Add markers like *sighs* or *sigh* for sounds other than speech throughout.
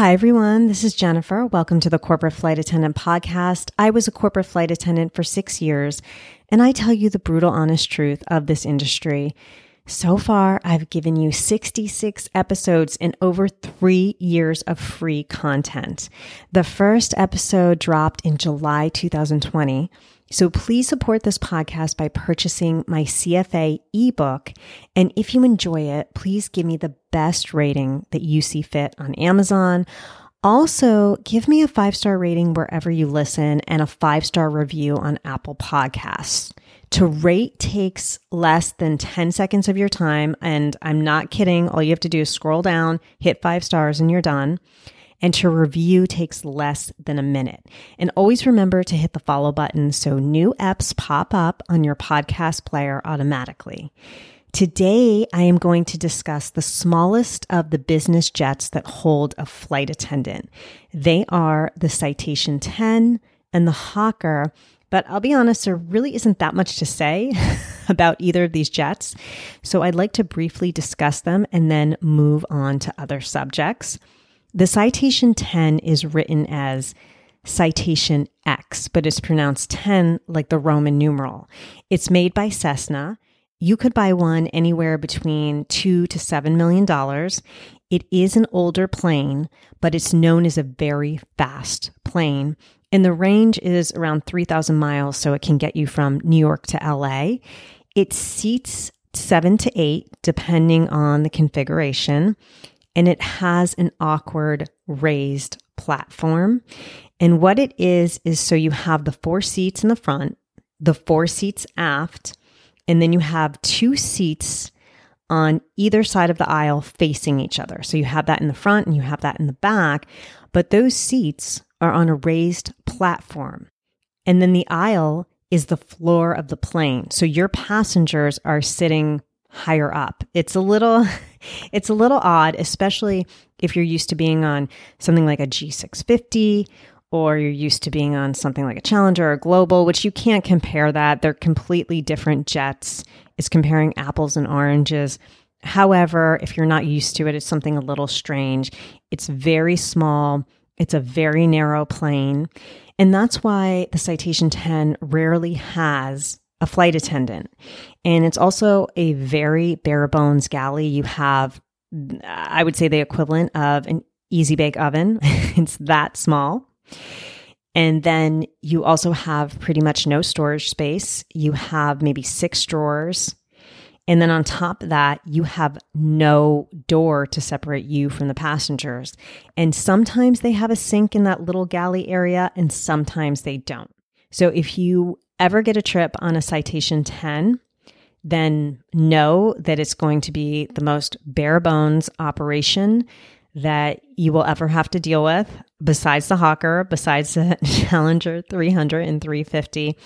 Hi, everyone. This is Jennifer. Welcome to the Corporate Flight Attendant Podcast. I was a corporate flight attendant for six years, and I tell you the brutal, honest truth of this industry. So far, I've given you 66 episodes and over three years of free content. The first episode dropped in July 2020. So please support this podcast by purchasing my CFA ebook. And if you enjoy it, please give me the best rating that you see fit on Amazon. Also, give me a five star rating wherever you listen and a five star review on Apple Podcasts. To rate takes less than 10 seconds of your time. And I'm not kidding. All you have to do is scroll down, hit five stars, and you're done and to review takes less than a minute. And always remember to hit the follow button so new apps pop up on your podcast player automatically. Today, I am going to discuss the smallest of the business jets that hold a flight attendant. They are the Citation 10 and the Hawker, but I'll be honest, there really isn't that much to say *laughs* about either of these jets. So I'd like to briefly discuss them and then move on to other subjects. The citation 10 is written as citation X, but it's pronounced 10 like the Roman numeral. It's made by Cessna. You could buy one anywhere between two to seven million dollars. It is an older plane, but it's known as a very fast plane. And the range is around 3,000 miles, so it can get you from New York to LA. It seats seven to eight, depending on the configuration and it has an awkward raised platform. And what it is, is so you have the four seats in the front, the four seats aft, and then you have two seats on either side of the aisle facing each other. So you have that in the front and you have that in the back, but those seats are on a raised platform. And then the aisle is the floor of the plane. So your passengers are sitting higher up. It's a little *laughs* it's a little odd, especially if you're used to being on something like a G650 or you're used to being on something like a Challenger or Global, which you can't compare that. They're completely different jets. It's comparing apples and oranges. However, if you're not used to it, it's something a little strange. It's very small. It's a very narrow plane. And that's why the Citation 10 rarely has a flight attendant. And it's also a very bare bones galley. You have, I would say, the equivalent of an easy bake oven. *laughs* it's that small. And then you also have pretty much no storage space. You have maybe six drawers. And then on top of that, you have no door to separate you from the passengers. And sometimes they have a sink in that little galley area, and sometimes they don't. So if you ever get a trip on a Citation 10, then know that it's going to be the most bare bones operation that you will ever have to deal with, besides the Hawker, besides the *laughs* Challenger 300 and 350,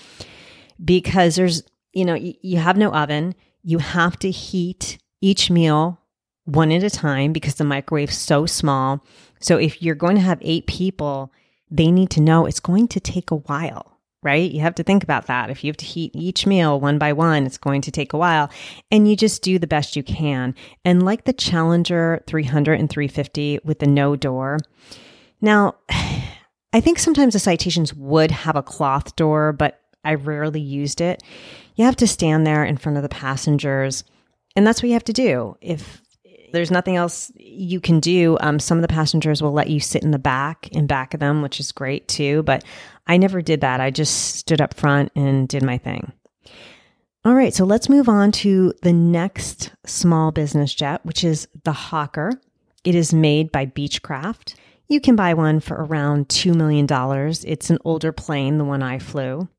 because there's, you know, you have no oven. You have to heat each meal one at a time because the microwave's so small. So if you're going to have eight people, they need to know it's going to take a while right? You have to think about that. If you have to heat each meal one by one, it's going to take a while. And you just do the best you can. And like the Challenger 300 and 350 with the no door. Now, *sighs* I think sometimes the citations would have a cloth door, but I rarely used it. You have to stand there in front of the passengers. And that's what you have to do. If there's nothing else you can do. Um, some of the passengers will let you sit in the back, in back of them, which is great too. But I never did that. I just stood up front and did my thing. All right, so let's move on to the next small business jet, which is the Hawker. It is made by Beechcraft. You can buy one for around $2 million. It's an older plane, the one I flew.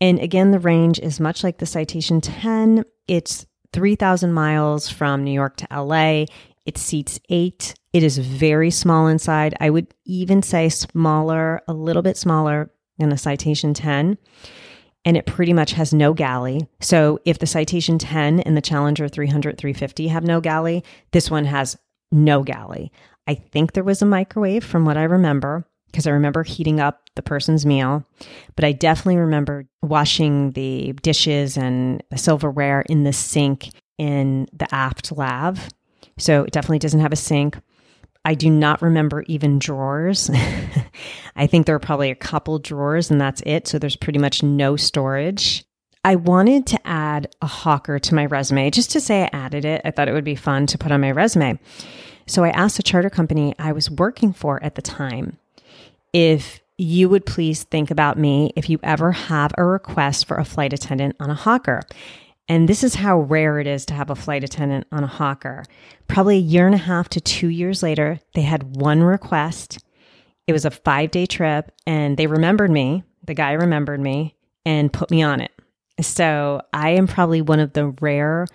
And again, the range is much like the Citation 10. It's 3,000 miles from New York to LA. It seats eight. It is very small inside. I would even say smaller, a little bit smaller than a Citation 10. And it pretty much has no galley. So if the Citation 10 and the Challenger 300, 350 have no galley, this one has no galley. I think there was a microwave from what I remember because I remember heating up the person's meal, but I definitely remember washing the dishes and the silverware in the sink in the aft lav. So it definitely doesn't have a sink. I do not remember even drawers. *laughs* I think there are probably a couple drawers and that's it. So there's pretty much no storage. I wanted to add a hawker to my resume just to say I added it. I thought it would be fun to put on my resume. So I asked a charter company I was working for at the time if you would please think about me if you ever have a request for a flight attendant on a hawker. And this is how rare it is to have a flight attendant on a hawker. Probably a year and a half to two years later, they had one request. It was a five day trip, and they remembered me. The guy remembered me and put me on it. So I am probably one of the rare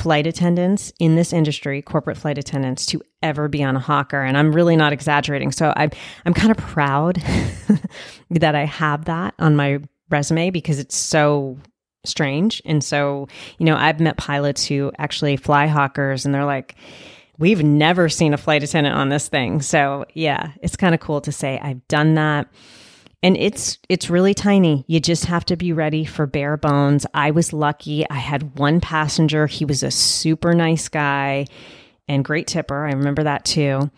flight attendants in this industry, corporate flight attendants, to ever be on a hawker. And I'm really not exaggerating. So I'm, I'm kind of proud *laughs* that I have that on my resume because it's so strange. And so, you know, I've met pilots who actually fly hawkers and they're like, we've never seen a flight attendant on this thing. So yeah, it's kind of cool to say I've done that and it's it's really tiny. You just have to be ready for bare bones. I was lucky. I had one passenger. He was a super nice guy and great tipper. I remember that too.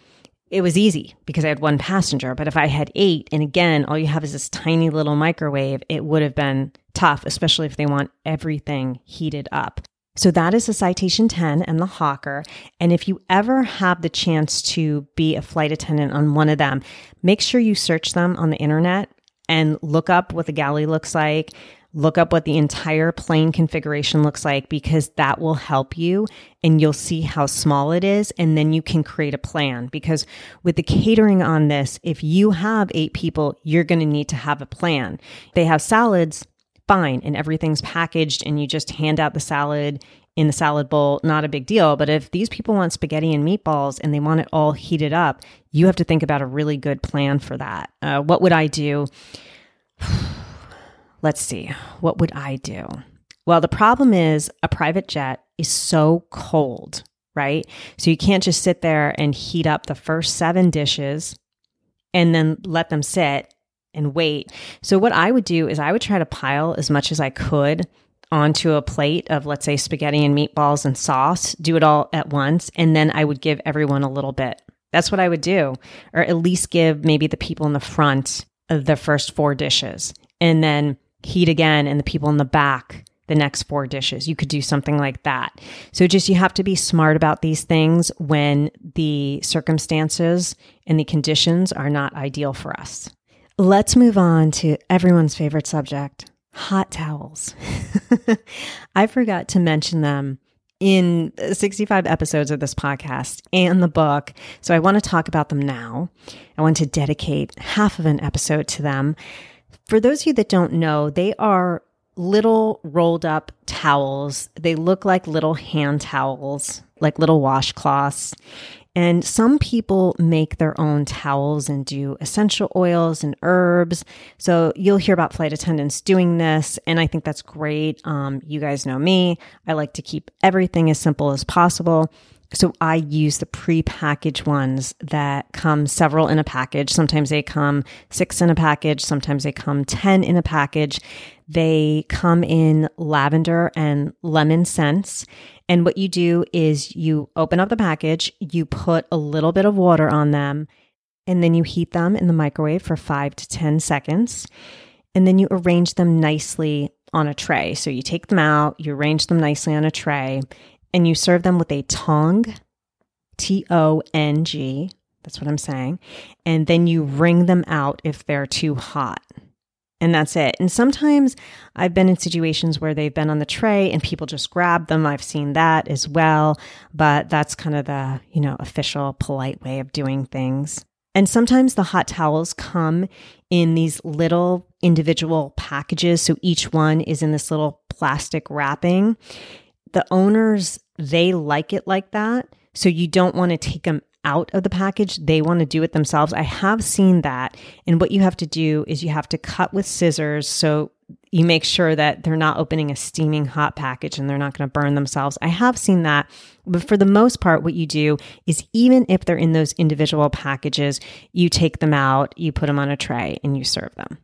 It was easy because i had one passenger but if i had eight and again all you have is this tiny little microwave it would have been tough especially if they want everything heated up so that is the Citation 10 and the Hawker. And if you ever have the chance to be a flight attendant on one of them, make sure you search them on the internet and look up what the galley looks like. Look up what the entire plane configuration looks like because that will help you and you'll see how small it is. And then you can create a plan because with the catering on this, if you have eight people, you're going to need to have a plan. They have salads fine and everything's packaged and you just hand out the salad in the salad bowl, not a big deal. But if these people want spaghetti and meatballs and they want it all heated up, you have to think about a really good plan for that. Uh, what would I do? *sighs* Let's see. What would I do? Well, the problem is a private jet is so cold, right? So you can't just sit there and heat up the first seven dishes and then let them sit and wait. So what I would do is I would try to pile as much as I could onto a plate of let's say spaghetti and meatballs and sauce, do it all at once and then I would give everyone a little bit. That's what I would do or at least give maybe the people in the front the first four dishes and then heat again and the people in the back the next four dishes. You could do something like that. So just you have to be smart about these things when the circumstances and the conditions are not ideal for us. Let's move on to everyone's favorite subject hot towels. *laughs* I forgot to mention them in 65 episodes of this podcast and the book. So I want to talk about them now. I want to dedicate half of an episode to them. For those of you that don't know, they are little rolled up towels. They look like little hand towels, like little washcloths. And some people make their own towels and do essential oils and herbs. So you'll hear about flight attendants doing this. And I think that's great. Um, you guys know me. I like to keep everything as simple as possible. So I use the pre-packaged ones that come several in a package. Sometimes they come six in a package. Sometimes they come 10 in a package. They come in lavender and lemon scents. And what you do is you open up the package, you put a little bit of water on them, and then you heat them in the microwave for five to 10 seconds. And then you arrange them nicely on a tray. So you take them out, you arrange them nicely on a tray, and you serve them with a tong, T O N G. That's what I'm saying. And then you wring them out if they're too hot and that's it. And sometimes I've been in situations where they've been on the tray and people just grab them. I've seen that as well, but that's kind of the, you know, official polite way of doing things. And sometimes the hot towels come in these little individual packages. So each one is in this little plastic wrapping. The owners, they like it like that. So you don't want to take them out of the package. They want to do it themselves. I have seen that. And what you have to do is you have to cut with scissors. So you make sure that they're not opening a steaming hot package and they're not going to burn themselves. I have seen that. But for the most part, what you do is even if they're in those individual packages, you take them out, you put them on a tray, and you serve them.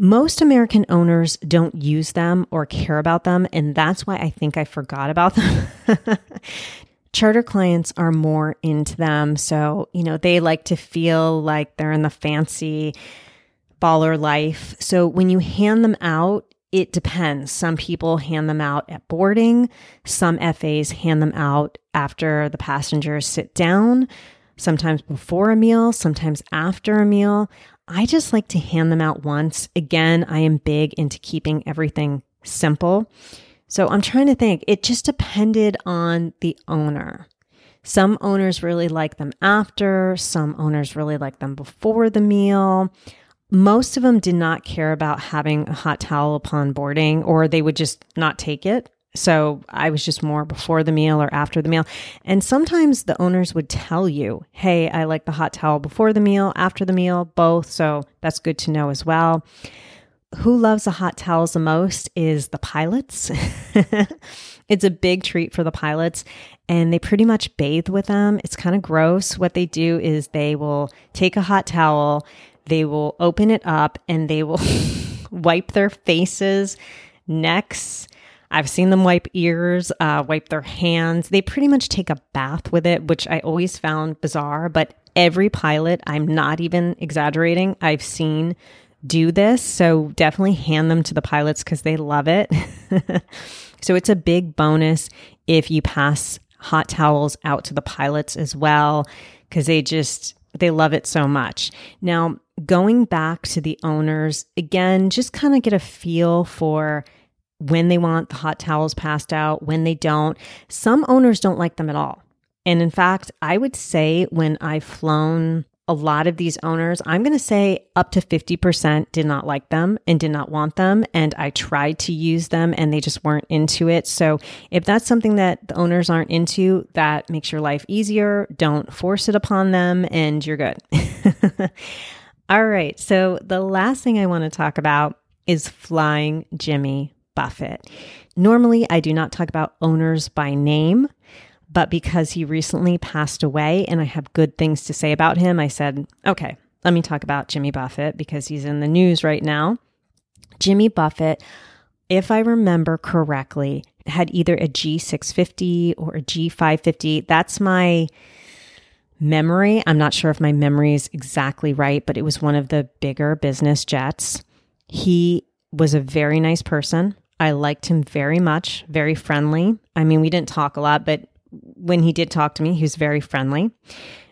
Most American owners don't use them or care about them, and that's why I think I forgot about them. *laughs* Charter clients are more into them. So, you know, they like to feel like they're in the fancy baller life. So when you hand them out, it depends. Some people hand them out at boarding. Some FAs hand them out after the passengers sit down, sometimes before a meal, sometimes after a meal. I just like to hand them out once. Again, I am big into keeping everything simple. So I'm trying to think, it just depended on the owner. Some owners really like them after, some owners really like them before the meal. Most of them did not care about having a hot towel upon boarding, or they would just not take it. So I was just more before the meal or after the meal. And sometimes the owners would tell you, hey, I like the hot towel before the meal, after the meal, both. So that's good to know as well. Who loves the hot towels the most is the pilots. *laughs* it's a big treat for the pilots, and they pretty much bathe with them. It's kind of gross. What they do is they will take a hot towel they will open it up and they will *laughs* wipe their faces, necks. I've seen them wipe ears, uh, wipe their hands. They pretty much take a bath with it, which I always found bizarre. But every pilot, I'm not even exaggerating, I've seen do this. So definitely hand them to the pilots because they love it. *laughs* so it's a big bonus if you pass hot towels out to the pilots as well because they just they love it so much. Now, going back to the owners, again, just kind of get a feel for when they want the hot towels passed out, when they don't. Some owners don't like them at all. And in fact, I would say when I've flown a lot of these owners, I'm going to say up to 50% did not like them and did not want them. And I tried to use them and they just weren't into it. So if that's something that the owners aren't into, that makes your life easier. Don't force it upon them and you're good. *laughs* All right. So the last thing I want to talk about is flying Jimmy Buffett. Normally, I do not talk about owners by name. But because he recently passed away and I have good things to say about him, I said, okay, let me talk about Jimmy Buffett because he's in the news right now. Jimmy Buffett, if I remember correctly, had either a G650 or a G550. That's my memory. I'm not sure if my memory is exactly right, but it was one of the bigger business jets. He was a very nice person. I liked him very much, very friendly. I mean, we didn't talk a lot, but when he did talk to me, he was very friendly.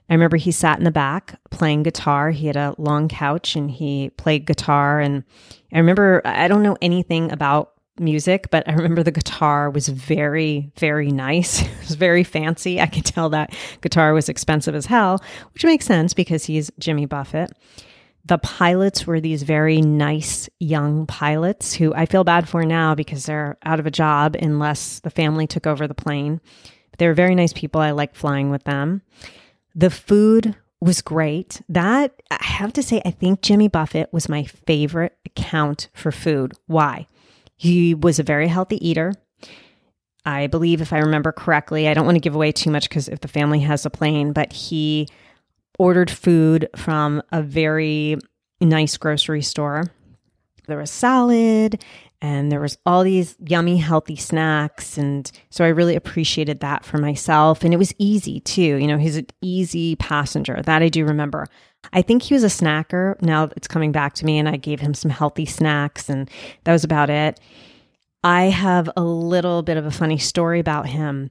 I remember he sat in the back playing guitar. He had a long couch and he played guitar. And I remember, I don't know anything about music, but I remember the guitar was very, very nice. *laughs* it was very fancy. I could tell that guitar was expensive as hell, which makes sense because he's Jimmy Buffett. The pilots were these very nice young pilots who I feel bad for now because they're out of a job unless the family took over the plane. They were very nice people. I like flying with them. The food was great. That, I have to say, I think Jimmy Buffett was my favorite account for food. Why? He was a very healthy eater. I believe, if I remember correctly, I don't want to give away too much because if the family has a plane, but he ordered food from a very nice grocery store. There was salad and there was all these yummy healthy snacks. And so i really appreciated that for myself. And it was easy too you know he's an easy passenger that i do remember. I think he was a snacker now it's coming back to me and i gave him some healthy snacks and that was about it. I have a little bit of a funny story about him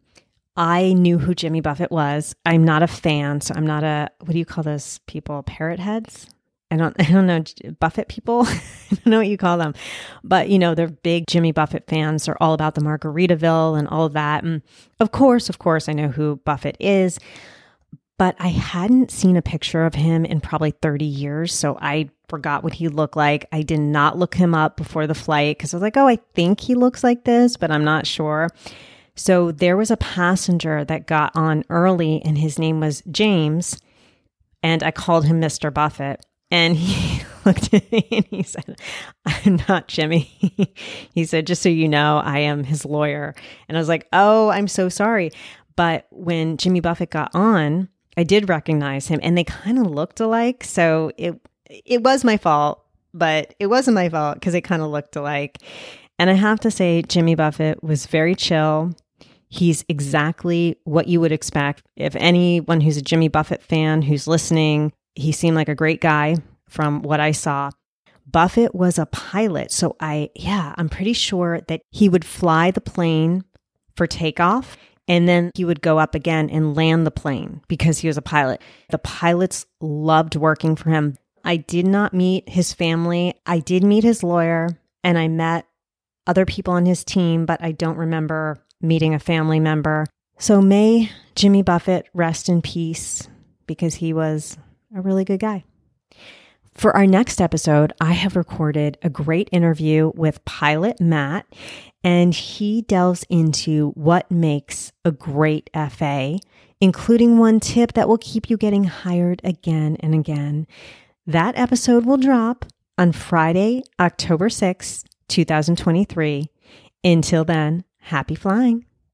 I knew who Jimmy Buffett was. I'm not a fan, so I'm not a what do you call those people? Parrot heads? I don't, *laughs* I don't know, Buffett people. *laughs* I don't know what you call them, but you know, they're big Jimmy Buffett fans. They're all about the Margaritaville and all of that. And of course, of course, I know who Buffett is, but I hadn't seen a picture of him in probably 30 years. So I forgot what he looked like. I did not look him up before the flight because I was like, oh, I think he looks like this, but I'm not sure. So there was a passenger that got on early and his name was James. And I called him Mr. Buffett. And he *laughs* looked at me and he said, I'm not Jimmy. *laughs* he said, just so you know, I am his lawyer. And I was like, oh, I'm so sorry. But when Jimmy Buffett got on, I did recognize him and they kind of looked alike. So it, it was my fault, but it wasn't my fault because they kind of looked alike. And I have to say, Jimmy Buffett was very chill. He's exactly what you would expect. If anyone who's a Jimmy Buffett fan who's listening, he seemed like a great guy from what I saw. Buffett was a pilot. So I, yeah, I'm pretty sure that he would fly the plane for takeoff and then he would go up again and land the plane because he was a pilot. The pilots loved working for him. I did not meet his family. I did meet his lawyer and I met other people on his team, but I don't remember meeting a family member. So may Jimmy Buffett rest in peace because he was a really good guy. For our next episode, I have recorded a great interview with pilot Matt, and he delves into what makes a great FA, including one tip that will keep you getting hired again and again. That episode will drop on Friday, October 6th, 2023. Until then, happy flying.